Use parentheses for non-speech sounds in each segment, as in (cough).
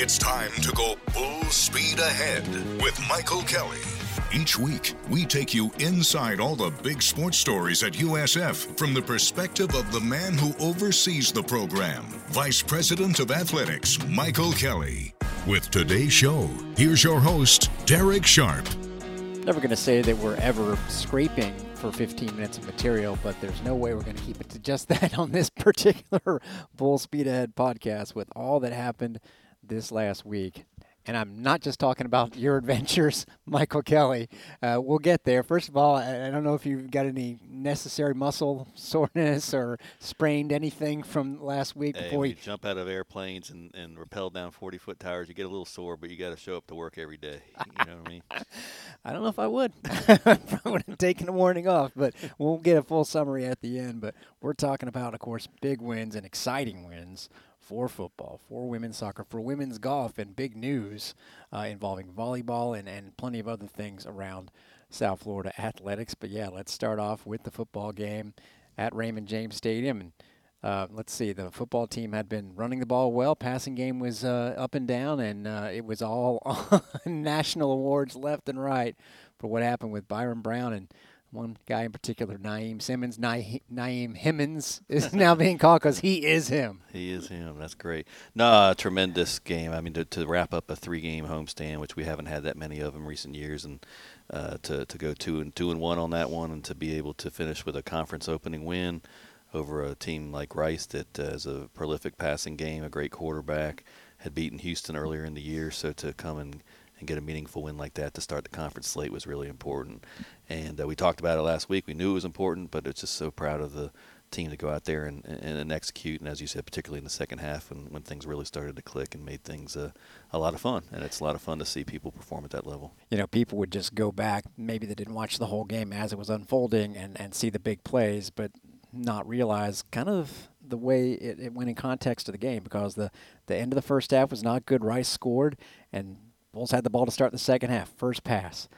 It's time to go full speed ahead with Michael Kelly. Each week, we take you inside all the big sports stories at USF from the perspective of the man who oversees the program, Vice President of Athletics, Michael Kelly. With today's show, here's your host, Derek Sharp. Never going to say that we're ever scraping for 15 minutes of material, but there's no way we're going to keep it to just (laughs) that on this particular Bull Speed Ahead podcast with all that happened this last week. And I'm not just talking about your (laughs) adventures, Michael Kelly. Uh, we'll get there. First of all, I don't know if you've got any necessary muscle (laughs) soreness or sprained anything from last week hey, before you jump out of airplanes and, and rappel down 40 foot towers. You get a little sore, but you got to show up to work every day. You know what I mean? (laughs) I don't know if I would. I would have taken the morning off, but we'll get a full summary at the end. But we're talking about, of course, big wins and exciting wins for football, for women's soccer, for women's golf, and big news uh, involving volleyball and, and plenty of other things around South Florida athletics. But yeah, let's start off with the football game at Raymond James Stadium. And uh, let's see, the football team had been running the ball well. Passing game was uh, up and down, and uh, it was all (laughs) national awards left and right for what happened with Byrum Brown and one guy in particular, Naiem Simmons, Naiem, Naiem Himmons, is (laughs) now being called because he is him. He is him. That's great. No, tremendous game. I mean, to, to wrap up a three-game homestand, which we haven't had that many of in recent years, and uh, to to go two and two and one on that one, and to be able to finish with a conference opening win over a team like Rice that uh, is a prolific passing game, a great quarterback, had beaten Houston earlier in the year, so to come and and get a meaningful win like that to start the conference slate was really important. And uh, we talked about it last week. We knew it was important, but it's just so proud of the team to go out there and, and, and execute. And as you said, particularly in the second half when, when things really started to click and made things uh, a lot of fun. And it's a lot of fun to see people perform at that level. You know, people would just go back, maybe they didn't watch the whole game as it was unfolding and, and see the big plays, but not realize kind of the way it, it went in context of the game because the, the end of the first half was not good. Rice scored, and Bulls had the ball to start the second half. First pass,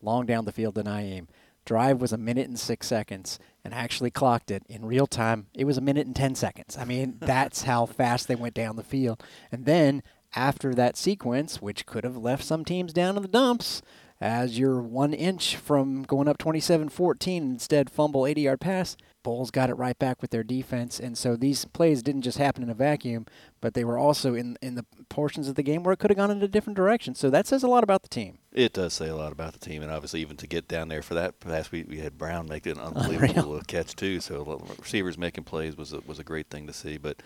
long down the field to Naiem. Drive was a minute and six seconds, and actually clocked it in real time. It was a minute and 10 seconds. I mean, (laughs) that's how fast they went down the field. And then after that sequence, which could have left some teams down in the dumps, as you're one inch from going up 27 14, instead fumble 80 yard pass, Bulls got it right back with their defense. And so these plays didn't just happen in a vacuum, but they were also in, in the portions of the game where it could have gone in a different direction. So that says a lot about the team. It does say a lot about the team. And obviously, even to get down there for that pass, we, we had Brown make an (laughs) unbelievable Unreal. catch, too. So receivers making plays was a, was a great thing to see. But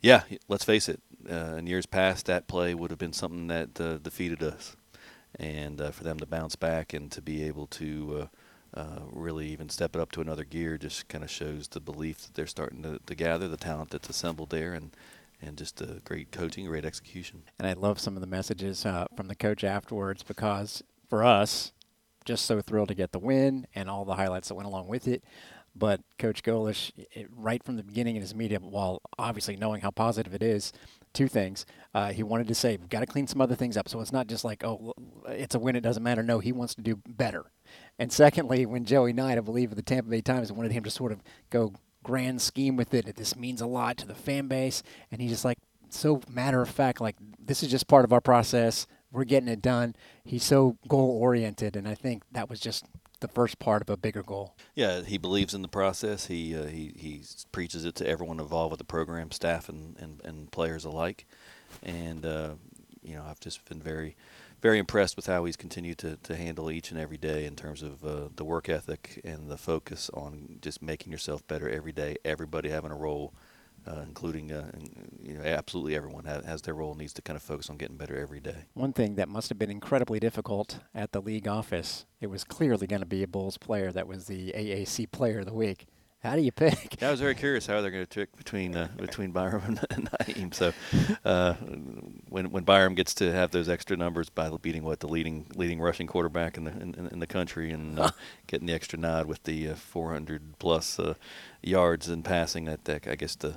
yeah, let's face it, uh, in years past, that play would have been something that uh, defeated us and uh, for them to bounce back and to be able to uh, uh, really even step it up to another gear just kind of shows the belief that they're starting to, to, gather, the talent that's assembled there, and and just a great coaching, great execution. And I love some of the messages uh, from the coach afterwards because for us, just so thrilled to get the win and all the highlights that went along with it. But Coach Golesh, right from the beginning in his media, while obviously knowing how positive it is, two things. Uh, he wanted to say, we've got to clean some other things up. So it's not just like, oh, it's a win, it doesn't matter. No, he wants to do better. And secondly, when Joey Knight, I believe, of the Tampa Bay Times wanted him to sort of go grand scheme with it, this means a lot to the fan base. And he's just like, so matter of fact, like, this is just part of our process. We're getting it done. He's so goal oriented. And I think that was just the first part of a bigger goal. Yeah, he believes in the process. He uh, he he preaches it to everyone involved with the program, staff and and, and players alike. And uh, you know, I've just been very very impressed with how he's continued to, to handle each and every day in terms of uh, the work ethic and the focus on just making yourself better every day. Everybody having a role uh, including uh, you know absolutely everyone has, has, their role needs to kind of focus on getting better every day. One thing that must have been incredibly difficult at the league office, it was clearly going to be a Bulls player that was the AAC Player of the Week. How do you (laughs) pick? Yeah, I was very curious how they're going to pick between uh, between Byrum and Naiem. So uh, when when Byrum gets to have those extra numbers by beating what the leading leading rushing quarterback in the in, in the country and uh, getting the extra nod with the uh, 400 plus uh, yards in passing, that, that I guess the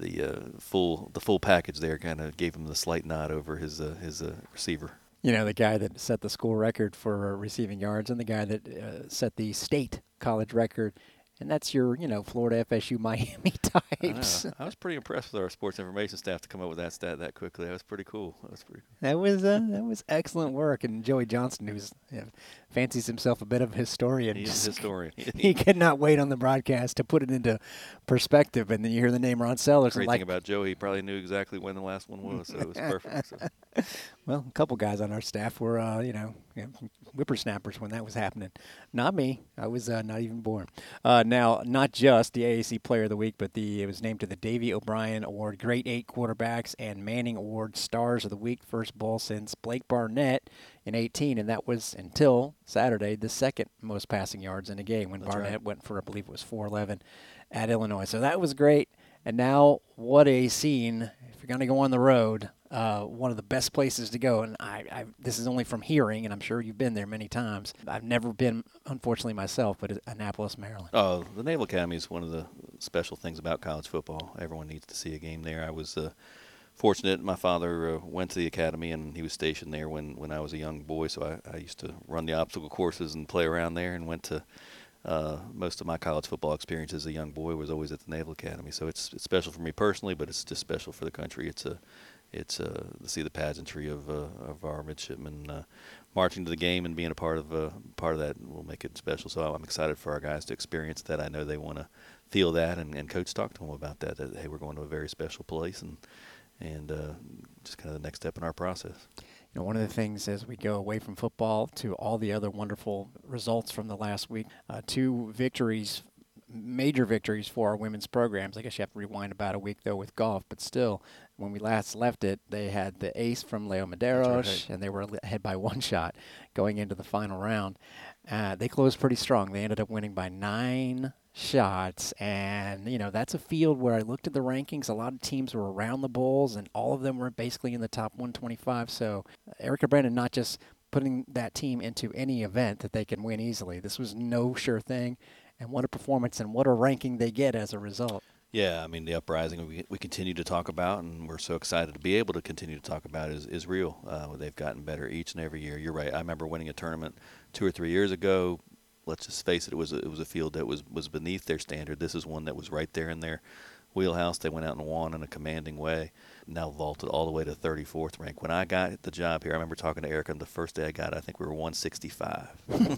the uh, full the full package there kind of gave him the slight nod over his his receiver you know, the guy that set the school record for receiving yards and the guy that uh, set the state college record and that's your you know Florida, FSU, (laughs) Miami types. I, I, was pretty impressed with our sports information staff to come up with that stat that quickly. That was pretty cool. That was pretty. Cool. That was uh, that was excellent work, and Joey Johnson, who's you know, fancies himself a bit of a historian, he's a historian. (laughs) he could not wait on the broadcast to put it into perspective, and then you hear the name Ron Sellers. Great like, thing about Joey, he probably knew exactly when the last one was, so it was perfect. So. (laughs) Well, a couple guys on our staff were, uh, you know, whippersnappers when that was happening. Not me. I was uh, not even born. Uh, now, not just the AAC Player of the Week, but the it was named to the Davy O'Brien Award, Great Eight Quarterbacks, and Manning Award Stars of the Week, first ball since Blake Barnett in 18, and that was until Saturday, the second most passing yards in a game when That's Barnett right. went for, I believe it was 411 at Illinois. So that was great. And now, what a scene! If you're going to go on the road, uh, one of the best places to go. And I, I, this is only from hearing, and I'm sure you've been there many times. I've never been, unfortunately, myself, but Annapolis, Maryland. Oh, the Naval Academy is one of the special things about college football. Everyone needs to see a game there. I was uh, fortunate. My father uh, went to the academy, and he was stationed there when, when I was a young boy. So I, I used to run the obstacle courses and play around there, and went to uh, most of my college football experience as a young boy was always at the Naval Academy. So it's, it's special for me personally, but it's just special for the country. It's a it's uh, to see the pageantry of uh, of our midshipmen uh, marching to the game and being a part of uh, part of that will make it special. So I'm excited for our guys to experience that. I know they want to feel that, and, and coach talked to them about that. That hey, we're going to a very special place, and and uh, just kind of the next step in our process. You know, one of the things as we go away from football to all the other wonderful results from the last week, uh, two victories, major victories for our women's programs. I guess you have to rewind about a week though with golf, but still, when we last left it, they had the ace from Leo Medeiros, right. and they were ahead by (laughs) one shot going into the final round. Uh, they closed pretty strong. They ended up winning by nine shots, and you know that's a field where I looked at the rankings. A lot of teams were around the Bulls, and all of them were basically in the top 125. So Erika Brennan not just putting that team into any event that they can win easily. This was no sure thing, and what a performance and what a ranking they get as a result. Yeah, I mean the uprising we, we continue to talk about, and we're so excited to be able to continue to talk about is is real. Uh, they've gotten better each and every year. You're right. I remember winning a tournament two or three years ago. Let's just face it; it was a, it was a field that was was beneath their standard. This is one that was right there in their wheelhouse. They went out and won in a commanding way. Now vaulted all the way to 34th rank. When I got the job here, I remember talking to Erika on the first day I got it. I think we were 165, (laughs) uh,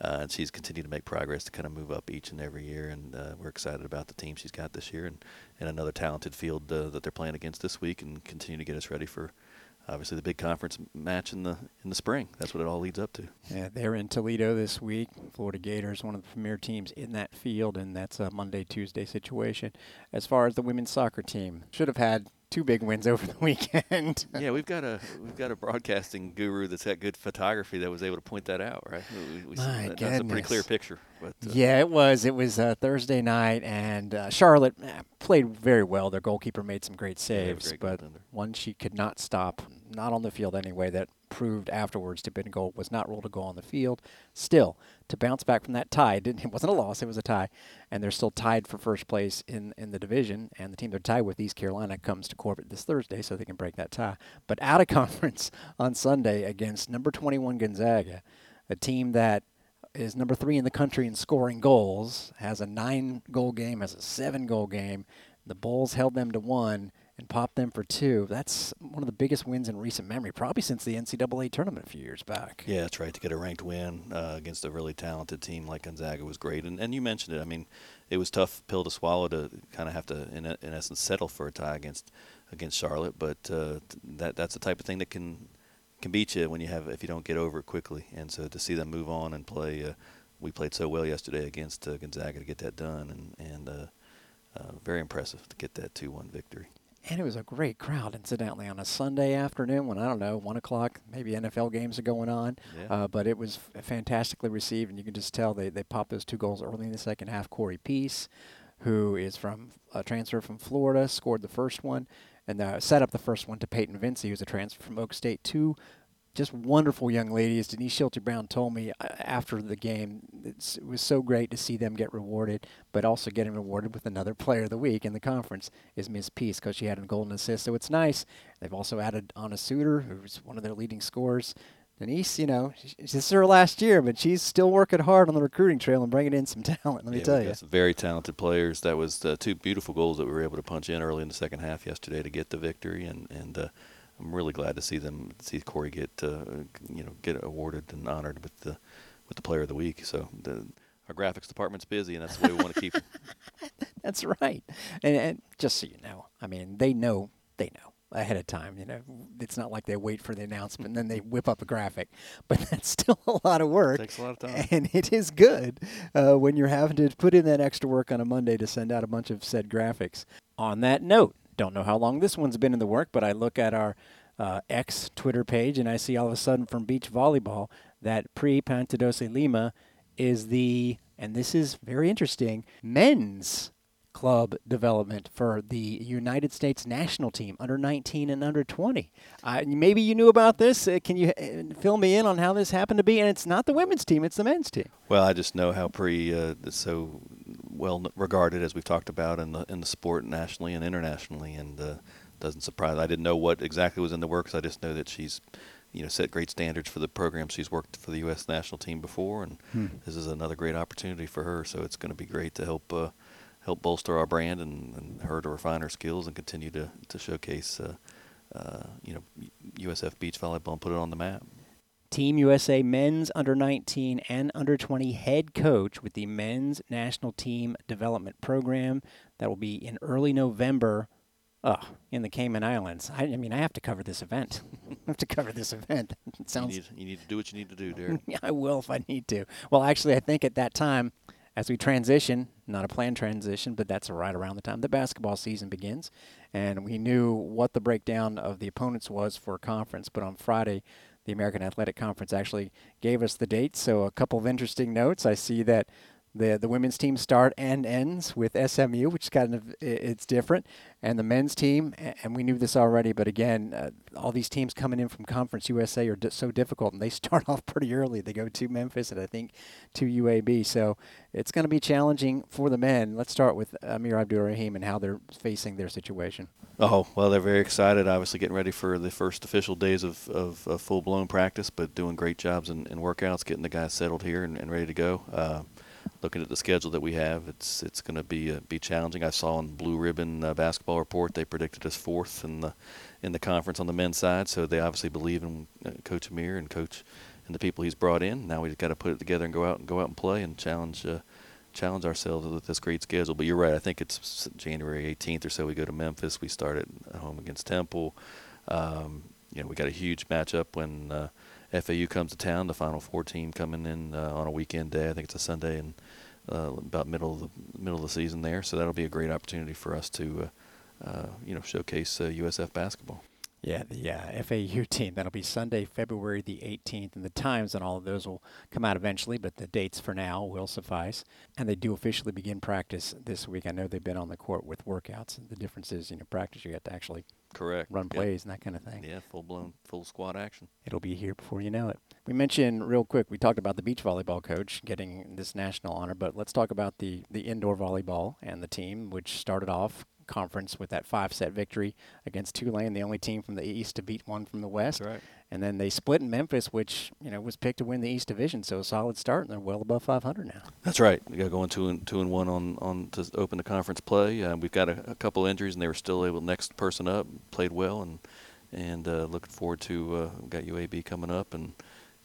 and she's continued to make progress to kind of move up each and every year. And uh, we're excited about the team she's got this year and, and another talented field uh, that they're playing against this week, and continue to get us ready for obviously the big conference match in the in the spring. That's what it all leads up to. Yeah, they're in Toledo this week. Florida Gators, one of the premier teams in that field, and that's a Monday Tuesday situation. As far as the women's soccer team, should have had two big wins over the (laughs) weekend. yeah, we've got a we've got a broadcasting guru that's got good photography that was able to point that out, right? We, we My that, that's a pretty clear picture. But uh, Yeah, it was. It was uh, Thursday night, and uh, Charlotte uh, played very well. Their goalkeeper made some great they have a saves, great but one she could not stop, not on the field anyway, that proved afterwards to have been a goal, was not ruled a goal on the field. Still, to bounce back from that tie, didn't, it wasn't a loss, it was a tie, and they're still tied for first place in, in the division, and the team they're tied with, East Carolina, comes to Corbett this Thursday, so they can break that tie. But (laughs) out of conference on Sunday against number 21 Gonzaga, a team that is number three in the country in scoring goals, has a nine goal game, has a seven goal game. The Bulls held them to one and pop them for two. That's one of the biggest wins in recent memory, probably since the NCAA tournament a few years back. Yeah, that's right. To get a ranked win uh, against a really talented team like Gonzaga was great. And, and you mentioned it. I mean, it was tough pill to swallow to kind of have to, in, in essence, settle for a tie against against Charlotte. But uh, that that's the type of thing that can can beat you when you have if you don't get over it quickly. And so to see them move on and play, uh, we played so well yesterday against uh, Gonzaga to get that done, and and uh, uh, very impressive to get that two one victory. And it was a great crowd, incidentally, on a Sunday afternoon when, I don't know, 1 o'clock, maybe NFL games are going on. Yeah. Uh, but it was f- fantastically received, and you can just tell they, they popped those two goals early in the second half. Corey Peace, who is from a transfer from Florida, scored the first one and uh, set up the first one to Peyton Vincey, who's a transfer from Oak State. Two just wonderful young ladies. Denise Schilte-Brown told me uh, after the game it's, it was so great to see them get rewarded, but also getting rewarded with another Player of the Week in the conference is Miss Peace because she had a golden assist. So it's nice. They've also added Anna Suter, who's one of their leading scorers. Denise, you know, this is her last year, but she's still working hard on the recruiting trail and bringing in some (laughs) talent. Let me yeah, tell you, some very talented players. That was uh, two beautiful goals that we were able to punch in early in the second half yesterday to get the victory, and and uh, I'm really glad to see them see Corey get uh, you know get awarded and honored with the with the Player of the Week. So the, our graphics department's busy, and that's the way we want to keep. (laughs) that's right, and, and just so you know, I mean, they know they know ahead of time. You know, it's not like they wait for the announcement and then they whip up a graphic, but (laughs) that's still a lot of work. Takes a lot of time, and it is good uh, when you're having to put in that extra work on a Monday to send out a bunch of said graphics. On that note, don't know how long this one's been in the work, but I look at our uh, X Twitter page and I see all of a sudden from beach volleyball that Pri Piantadosi-Lima is the, and this is very interesting, men's club development for the United States national team, under 19 and under 20. Uh, maybe you knew about this. Uh, can you uh, fill me in on how this happened to be? And it's not the women's team; it's the men's team. Well, I just know how Pri uh, so well regarded, as we've talked about in the in the sport nationally and internationally, and uh, doesn't surprise. I didn't know what exactly was in the works. I just know that she's you know set great standards for the program she's worked for the U.S. national team before, and hmm. this is another great opportunity for her. So it's going to be great to help uh, help bolster our brand and, and her to refine her skills and continue to to showcase uh, uh, you know USF beach volleyball and put it on the map. Team USA men's under 19 and under 20 head coach with the men's national team development program that will be in early November. Oh, in the Cayman Islands. I, I mean, I have to cover this event. (laughs) I have to cover this event. (laughs) It sounds. You need, you need to do what you need to do, Derek. (laughs) I will if I need to. Well, actually, I think at that time as we transition, not a planned transition, but that's right around the time the basketball season begins. And we knew what the breakdown of the opponents was for conference, but on Friday, the American Athletic Conference actually gave us the date. So, a couple of interesting notes. I see that the the women's team start and ends with SMU, which is kind of it's different, and the men's team, and we knew this already, but again, uh, all these teams coming in from Conference USA are di- so difficult, and they (laughs) start off pretty early. They go to Memphis and I think to UAB, so it's going to be challenging for the men. Let's start with Amir Abdur-Rahim and how they're facing their situation. Oh well, they're very excited. Obviously, getting ready for the first official days of, of, of full blown practice, but doing great jobs in workouts, getting the guys settled here and, and ready to go. Uh, looking at the schedule that we have, it's it's going to be uh, be challenging. I saw in Blue Ribbon uh, Basketball Report they predicted us fourth in the in the conference on the men's side, so they obviously believe in uh, Coach Amir and Coach and the people he's brought in. Now we've got to put it together and go out and go out and play and challenge uh, challenge ourselves with this great schedule. But you're right. I think it's January 18th or so. We go to Memphis. We start at home against Temple. Um, you know, we got a huge matchup when uh, FAU comes to town. The Final Four team coming in uh, on a weekend day. I think it's a Sunday and uh, about middle of the middle of the season there. So that'll be a great opportunity for us to, uh, uh, you know, showcase USF basketball. Yeah, the uh, FAU (laughs) team. That'll be Sunday, February the 18th, and the times and all of those will come out eventually, but the dates for now will suffice. And they do officially begin practice this week. I know they've been on the court with workouts. The difference is, you know, practice you have to actually correct run plays yep. and that kind of thing. Yeah, full blown, full squad action. It'll be here before you know it. We mentioned real quick. We talked about the beach volleyball coach getting this national honor, but let's talk about the the indoor volleyball and the team, which started off conference with that five set victory against Tulane, the only team from the East to beat one from the West. Right. And then they split in Memphis, which you know was picked to win the East Division, so a solid start, and they're well above 500 now. That's right. We got going two and two and one on on to open the conference play. Uh, we've got a, a, couple injuries, and they were still able next person up, played well, and and uh, looking forward to uh, we got UAB coming up and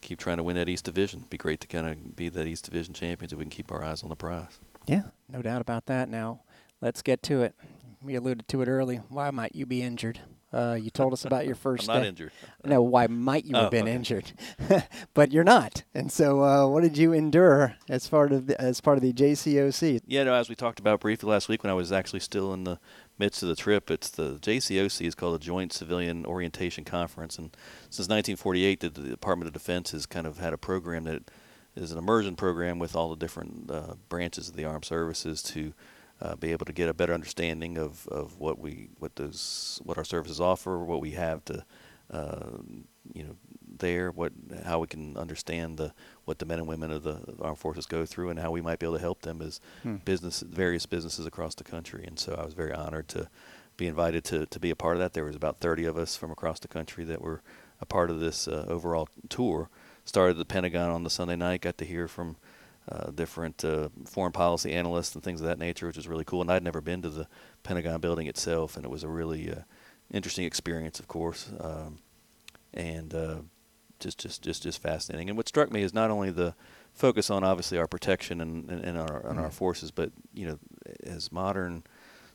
keep trying to win that East Division. Be great to kind of be that East Division champions if we can keep our eyes on the prize. Yeah, no doubt about that. Now, let's get to it we alluded to it early. Why might you be injured? Uh, you told us about your (laughs) first. I'm not day. injured. No, why might you have oh, been okay. injured? (laughs) but you're not. And so, uh, what did you endure as part of the, as part of the JCOC? Yeah, no, as we talked about briefly last week when I was actually still in the midst of the trip, it's the JCOC is called the Joint Civilian Orientation Conference, and since 1948, the, the Department of Defense has kind of had a program that is an immersion program with all the different uh, branches of the armed services to uh, be able to get a better understanding of, of what we what those what our services offer, what we have to uh, you know there, what how we can understand the what the men and women of the armed forces go through, and how we might be able to help them as hmm. business various businesses across the country. And so I was very honored to be invited to, to be a part of that. There was about 30 of us from across the country that were a part of this uh, overall tour. Started at the Pentagon on the Sunday night. Got to hear from uh, different uh, foreign policy analysts and things of that nature, which was really cool. And I'd never been to the Pentagon building itself, and it was a really uh, interesting experience, of course, um, and uh, just just just just fascinating. And what struck me is not only the focus on obviously our protection and, and, and our and our mm-hmm. forces, but you know, as modern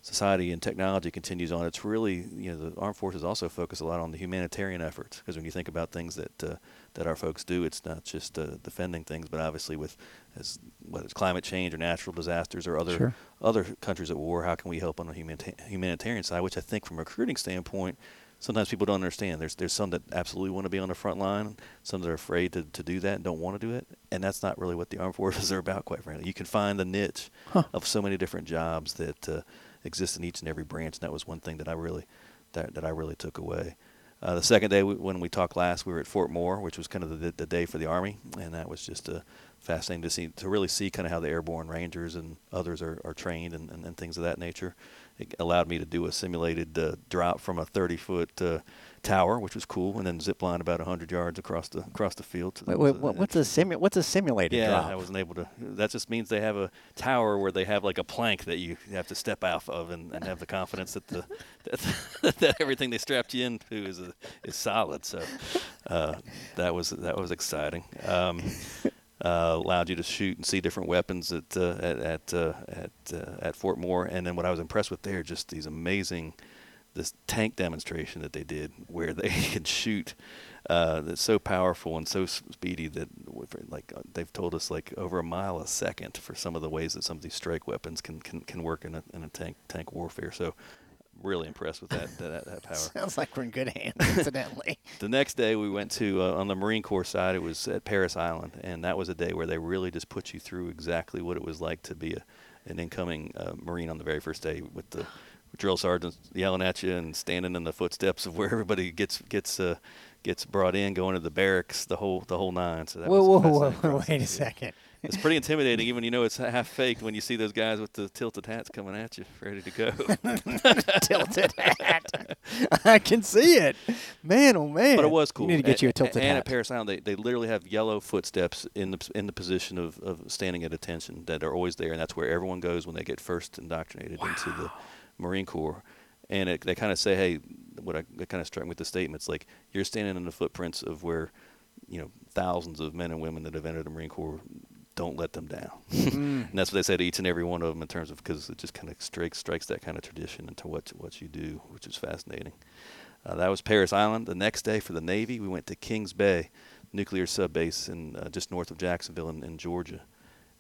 society and technology continues on, it's really you know the armed forces also focus a lot on the humanitarian efforts because when you think about things that uh, that our folks do, it's not just uh, defending things, but obviously with as whether it's climate change or natural disasters or other sure. other countries at war, how can we help on the humanita- humanitarian side? Which I think from a recruiting standpoint. Sometimes people don't understand. There's there's some that absolutely want to be on the front line, some that are afraid to, to do that and don't want to do it, and that's not really what the armed forces (laughs) are about. Quite frankly, you can find the niche huh. of so many different jobs that uh, exist in each and every branch. And that was one thing that I really that, that I really took away. Uh, the second day we, when we talked last, we were at Fort Moore, which was kind of the, the day for the Army, and that was just a fascinating to see to really see kind of how the airborne rangers and others are, are trained and, and, and things of that nature. It allowed me to do a simulated uh, drop from a 30 foot uh, tower, which was cool, and then zip line about 100 yards across the across the field. Wait, wait, what's a simu- What's a simulated yeah, drop? I wasn't able to. That just means they have a tower where they have like a plank that you have to step off of and, and have the confidence that the (laughs) that, that everything they strapped you into is a, is solid. So uh, that was that was exciting. Um, (laughs) uh, allowed you to shoot and see different weapons at uh, at at uh, at, uh, at Fort Moore. And then what I was impressed with there, just these amazing this tank demonstration that they did, where they (laughs) can shoot. Uh, that's so powerful and so speedy that like uh, they've told us like over a mile a second for some of the ways that some of these strike weapons can can, can work in a, in a tank tank warfare. So really impressed with that that, that (laughs) power. Sounds like we're in good hands, (laughs) incidentally. the next day we went to uh, on the Marine Corps side. It was at Parris Island, and that was a day where they really just put you through exactly what it was like to be a, an incoming uh, Marine on the very first day with the drill sergeants yelling at you and standing in the footsteps of where everybody gets gets uh, gets brought in, going to the barracks, the whole the whole nine. So that whoa, was whoa, (laughs) whoa, (laughs) wait a second it's pretty intimidating, even you know it's half faked when you see those guys with the tilted hats coming at you, ready to go. (laughs) tilted hat. I can see it. Man, oh man. But it was cool. You need to get you a tilted and hat. And at Parris Island, they, they literally have yellow footsteps in the in the position of, of standing at attention that are always there, and that's where everyone goes when they get first indoctrinated wow. into the Marine Corps. And it, they kind of say, hey, what I kind of struck me with the statements like you're standing in the footprints of where you know thousands of men and women that have entered the Marine Corps don't let them down. Mm. (laughs) and that's what they say to each and every one of them in terms of because it just kind of strikes strikes that kind of tradition into what what you do, which is fascinating. Uh, that was Parris Island. The next day for the Navy, we went to Kings Bay, nuclear sub base in uh, just north of Jacksonville in, in, Georgia,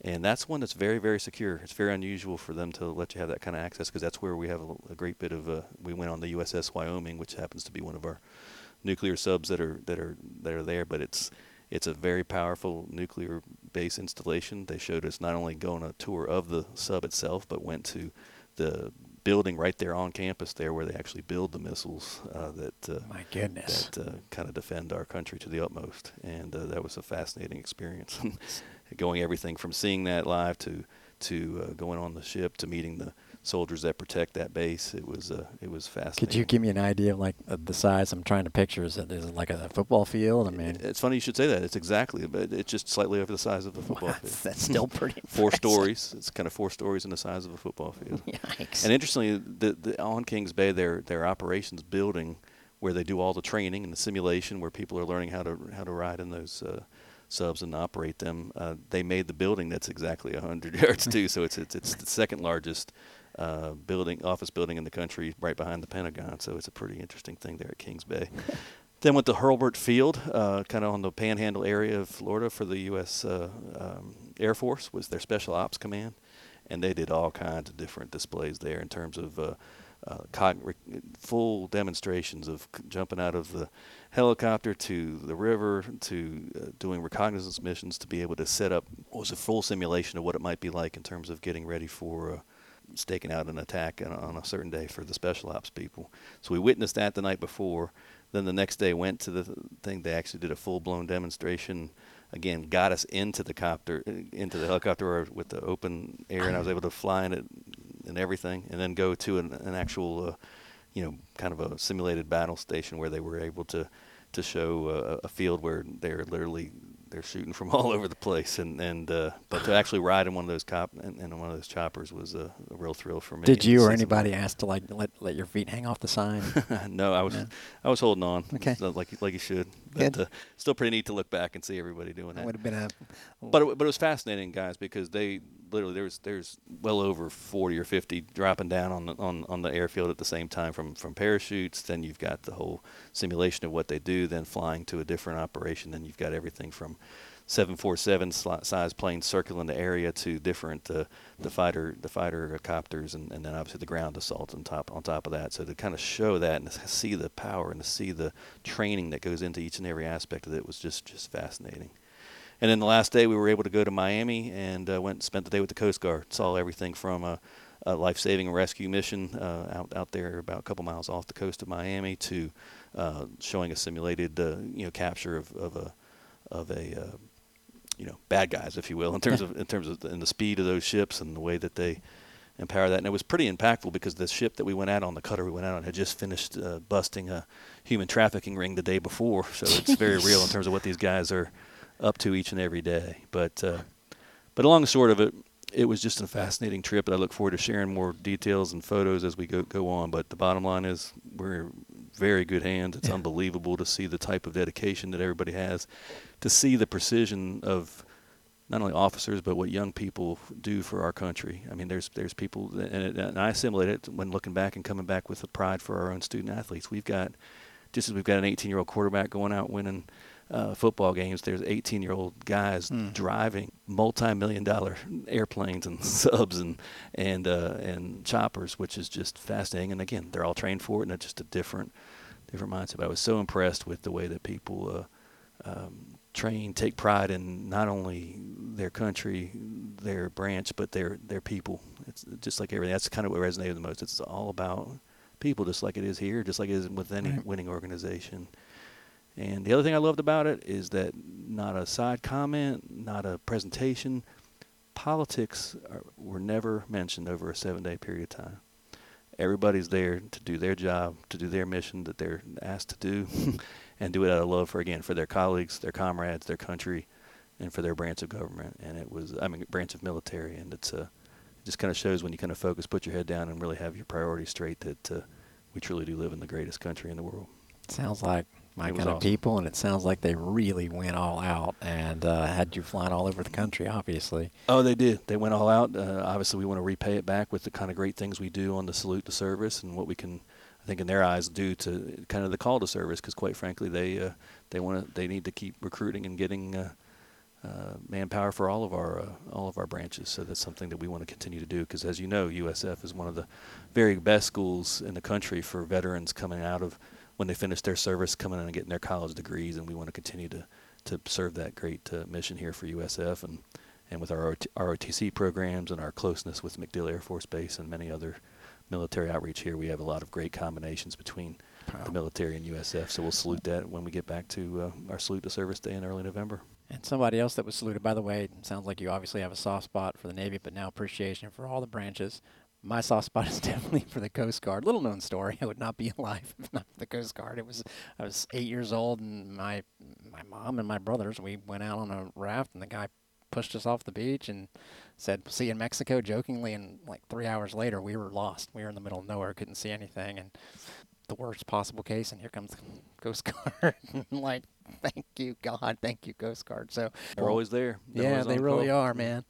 and that's one that's very very secure. It's very unusual for them to let you have that kind of access because that's where we have a, a great bit of. Uh, we went on the USS Wyoming, which happens to be one of our nuclear subs that are that are that are there, but it's it's a very powerful nuclear base installation. They showed us not only going a tour of the sub itself, but went to the building right there on campus there where they actually build the missiles uh, that uh, my goodness that uh, kind of defend our country to the utmost and uh, that was a fascinating experience (laughs) going everything from seeing that live to to uh, going on the ship to meeting the soldiers that protect that base. It was uh, it was fascinating. Could you give me an idea of like the size? I'm trying to picture. Is it, is it like a football field? I mean, it's funny you should say that. It's exactly, but it's just slightly over the size of a football field. (laughs) That's still pretty. (laughs) four stories. It's kind of four stories in the size of a football field. (laughs) Yikes! And interestingly, the, the on Kings Bay, their their operations building where they do all the training and the simulation, where people are learning how to how to ride in those. Uh, subs and operate them. Uh, they made the building that's exactly 100 (laughs) yards too, so it's, it's it's the second largest uh, building, office building in the country, right behind the Pentagon. So it's a pretty interesting thing there at Kings Bay. (laughs) then went to Hurlburt Field, uh, kind of on the Panhandle area of Florida for the U.S. Uh, um, Air Force was their Special Ops Command, and they did all kinds of different displays there in terms of uh, uh, full demonstrations of jumping out of the helicopter to the river to uh, doing reconnaissance missions to be able to set up what was a full simulation of what it might be like in terms of getting ready for uh, staking out an attack on a certain day for the special ops people. So we witnessed that the night before. Then the next day went to the thing. They actually did a full blown demonstration. Again, got us into the copter, into the helicopter with the open air, and I was able to fly in it and everything, and then go to an, an actual uh, you know, kind of a simulated battle station where they were able to to show a, a field where they're literally they're shooting from (laughs) all over the place, and and uh, but to actually ride in one of those cop in, in one of those choppers was a, a real thrill for me. Did you or anybody ask to like let let your feet hang off the sign? (laughs) no, I was yeah. I was holding on. Okay, like like you should. But, uh, still pretty neat to look back and see everybody doing that. Would have been a. But it, but it was fascinating, guys, because they literally there's there's well over 40 or 50 dropping down on the, on on the airfield at the same time from from parachutes. Then you've got the whole simulation of what they do. Then flying to a different operation. Then you've got everything from 747 size planes circling the area to different uh, the fighter the fighter copters and, and then obviously the ground assault on top on top of that. So to kind of show that and see the power and to see the training that goes into each and every aspect of it was just just fascinating. And then the last day we were able to go to Miami and uh, went and spent the day with the Coast Guard. Saw everything from a, a life-saving rescue mission uh, out out there about a couple miles off the coast of Miami to uh, showing a simulated uh, you know capture of, of a of a uh, you know bad guys, if you will, in terms of in terms of the, in the speed of those ships and the way that they empower that. And it was pretty impactful because the ship that we went out on, the cutter we went out on, had just finished uh, busting a human trafficking ring the day before. So it's very real in terms of what these guys are up to each and every day. But uh, but along the sort of it, it was just a fascinating trip. And I look forward to sharing more details and photos as we go go on. But the bottom line is we're very good hands. It's yeah. unbelievable to see the type of dedication that everybody has to see the precision of not only officers but what young people do for our country. I mean, there's there's people, and, it, and I assimilate it when looking back and coming back with the pride for our own student athletes. We've got just as we've got an 18-year-old quarterback going out winning uh, football games, there's 18-year-old guys mm. driving multi-million dollar (laughs) airplanes and (laughs) subs and and uh, and choppers, which is just fascinating. And again, they're all trained for it, and it's just a different different mindset. But I was so impressed with the way that people uh, um, train, take pride in not only their country, their branch, but their their people. It's just like everything. That's kind of what resonated the most. It's all about people, just like it is here, just like it is with any right. winning organization. And the other thing I loved about it is that not a side comment, not a presentation. Politics are, were never mentioned over a seven-day period of time. Everybody's there to do their job, to do their mission that they're asked to do, (laughs) and do it out of love for again for their colleagues, their comrades, their country, and for their branch of government. And it was, I mean, branch of military, and it's a, it just kind of shows when you kind of focus, put your head down, and really have your priorities straight that uh, we truly do live in the greatest country in the world. Sounds like my kind awesome. of people, and it sounds like they really went all out and uh, had you flying all over the country, obviously. Oh, they did. They went all out. Uh, obviously, we want to repay it back with the kind of great things we do on the salute to service and what we can I think in their eyes due to kind of the call to service because quite frankly they uh, they want to they need to keep recruiting and getting uh, uh, manpower for all of our uh, all of our branches so that's something that we want to continue to do because as you know USF is one of the very best schools in the country for veterans coming out of when they finish their service coming in and getting their college degrees and we want to continue to to serve that great uh, mission here for USF and and with our ROTC programs and our closeness with MacDill Air Force Base and many other military outreach here, we have a lot of great combinations between wow. the military and USF. So we'll salute that when we get back to uh, our salute to service day in early November. And somebody else that was saluted, by the way, sounds like you obviously have a soft spot for the Navy, but now appreciation for all the branches. My soft spot is (laughs) definitely for the Coast Guard. Little known story. I would not be (laughs) alive if not for the Coast Guard. It was I was eight years old, and my my mom and my brothers we went out on a raft, and the guy pushed us off the beach and said, "See you in Mexico," jokingly. And like three hours later, we were lost. We were in the middle of nowhere, couldn't see anything, and the worst possible case. And here comes (laughs) Coast Guard. (laughs) like, thank you, God, thank you, Coast Guard. So they're always there. They're yeah, always they really call. are, man.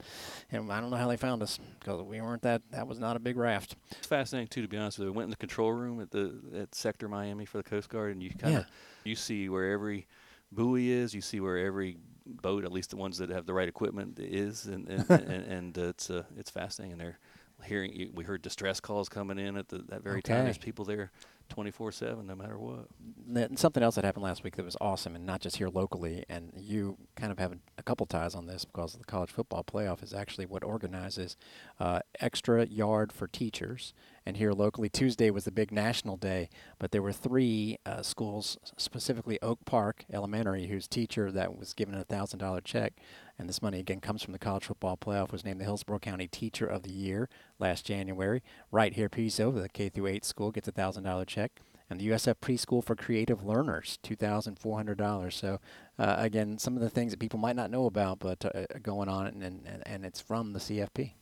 And I don't know how they found us because we weren't that. That was not a big raft. It's fascinating too, to be honest with you. We went in the control room at the at Sector Miami for the Coast Guard, and you kind of yeah. you see where every buoy is. You see where every boat, at least the ones that have the right equipment, is, and and, (laughs) and, and uh, it's uh, it's fascinating. And they're hearing. We heard distress calls coming in at the, that very okay. time. There's people there, 24/7, no matter what. And something else that happened last week that was awesome, and not just here locally. And you kind of have a couple ties on this because the college football playoff is actually what organizes uh, extra yard for teachers And here locally, Tuesday was the big national day, but there were three uh, schools, specifically Oak Park Elementary, whose teacher that was given a thousand dollar check, and this money again comes from the college football playoff, was named the Hillsborough County Teacher of the Year last January. Right here, Pizzo, the K through 8 school, gets a thousand dollar check and the USF Preschool for Creative Learners, $2,400. So, uh, again, some of the things that people might not know about, but uh, going on, and, and, and it's from the CFP.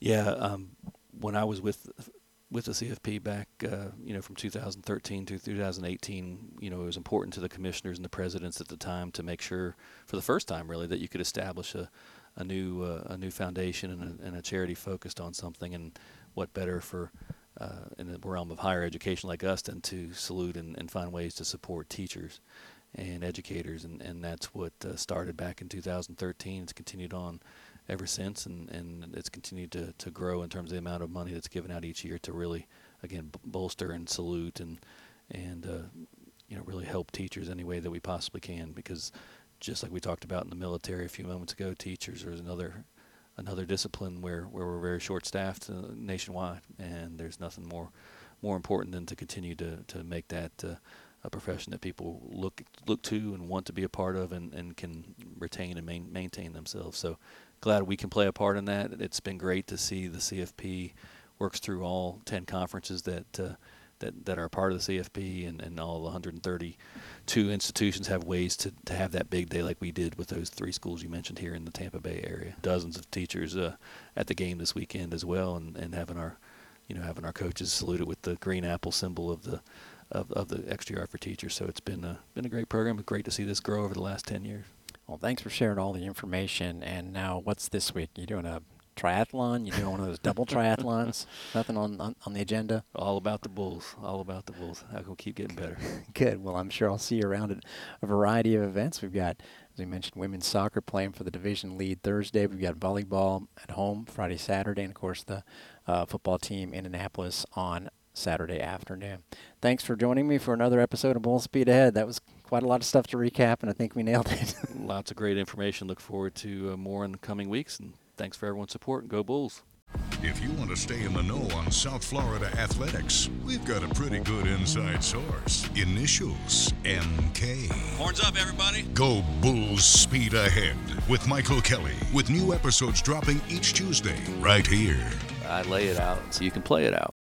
Yeah, um, when I was with with the CFP back, uh, you know, from 2013 to 2018, you know, it was important to the commissioners and the presidents at the time to make sure, for the first time, really, that you could establish a, a new uh, a new foundation and a, and a charity focused on something. And what better for uh, in the realm of higher education like us than to salute and, and find ways to support teachers and educators, and, and that's what uh, started back in 2013. It's continued on ever since, and, and it's continued to, to grow in terms of the amount of money that's given out each year to really, again, bolster and salute and and uh, you know really help teachers any way that we possibly can. Because just like we talked about in the military a few moments ago, teachers are another another discipline where, where we're very short staffed uh, nationwide, and there's nothing more more important than to continue to, to make that uh, a profession that people look look to and want to be a part of and, and can retain and main, maintain themselves. So glad we can play a part in that. It's been great to see the CFP works through all 10 conferences that uh, that, that are part of the CFP and, and all 132 institutions have ways to, to have that big day like we did with those three schools you mentioned here in the Tampa Bay area. Dozens of teachers uh, at the game this weekend as well and, and having our you know having our coaches saluted with the green apple symbol of the of, of the yard for teachers. So it's been a, been a great program. Great to see this grow over the last 10 years. Well, thanks for sharing all the information. And now, what's this week? You doing a triathlon? You doing one of those double triathlons? (laughs) Nothing on, on, on the agenda? All about the Bulls. All about the Bulls. How can we keep getting better? (laughs) Good. Well, I'm sure I'll see you around at a variety of events. We've got, as we mentioned, women's soccer playing for the division lead Thursday. We've got volleyball at home Friday, Saturday, and of course the uh, football team in Annapolis on Saturday afternoon. Thanks for joining me for another episode of Bull Speed Ahead. That was quite a lot of stuff to recap, and I think we nailed it. (laughs) Lots of great information. Look forward to uh, more in the coming weeks, and thanks for everyone's support. Go Bulls. If you want to stay in the know on South Florida athletics, we've got a pretty good inside source. Initials MK. Horns up, everybody. Go Bulls Speed Ahead with Michael Kelly, with new episodes dropping each Tuesday right here. I lay it out so you can play it out.